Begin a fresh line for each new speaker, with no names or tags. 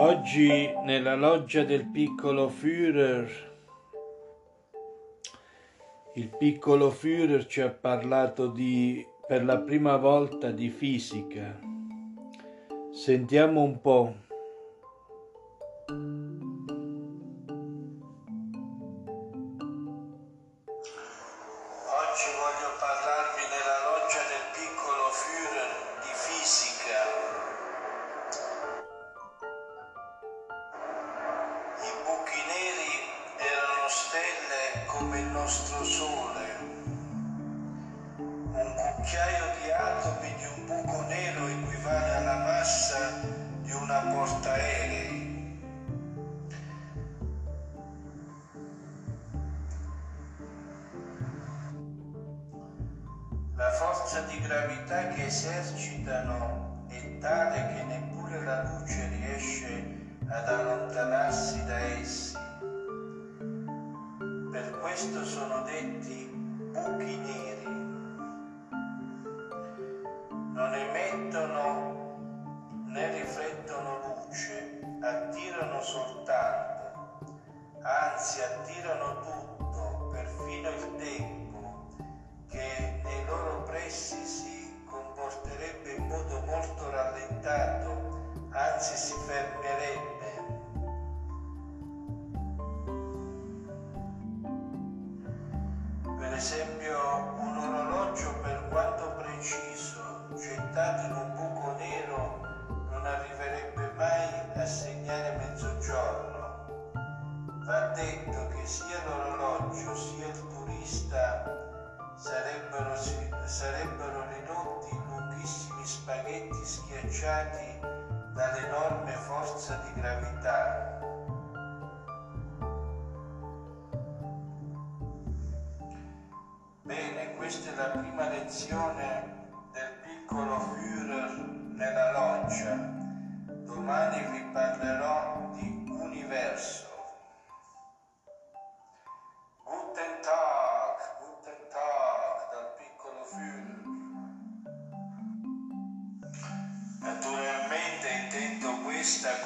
Oggi nella loggia del piccolo Führer, il piccolo Führer ci ha parlato di, per la prima volta di fisica. Sentiamo un po'.
Oggi voglio parlarvi stelle come il nostro Sole. Un cucchiaio di atomi di un buco nero equivale alla massa di una portaerei. La forza di gravità che esercitano è tale che neppure questo sono detti buchi neri. Non emettono né riflettono luce, attirano soltanto, anzi attirano tutto, esempio un orologio per quanto preciso, gettato in un buco nero, non arriverebbe mai a segnare mezzogiorno. Va detto che sia l'orologio sia il turista sarebbero, sarebbero ridotti in lunghissimi spaghetti schiacciati dall'enorme forza di gravità. Bene, questa è la prima lezione del piccolo Führer nella loggia. Domani vi parlerò di universo. Guten Tag, guten Tag dal piccolo Führer. Naturalmente intendo questa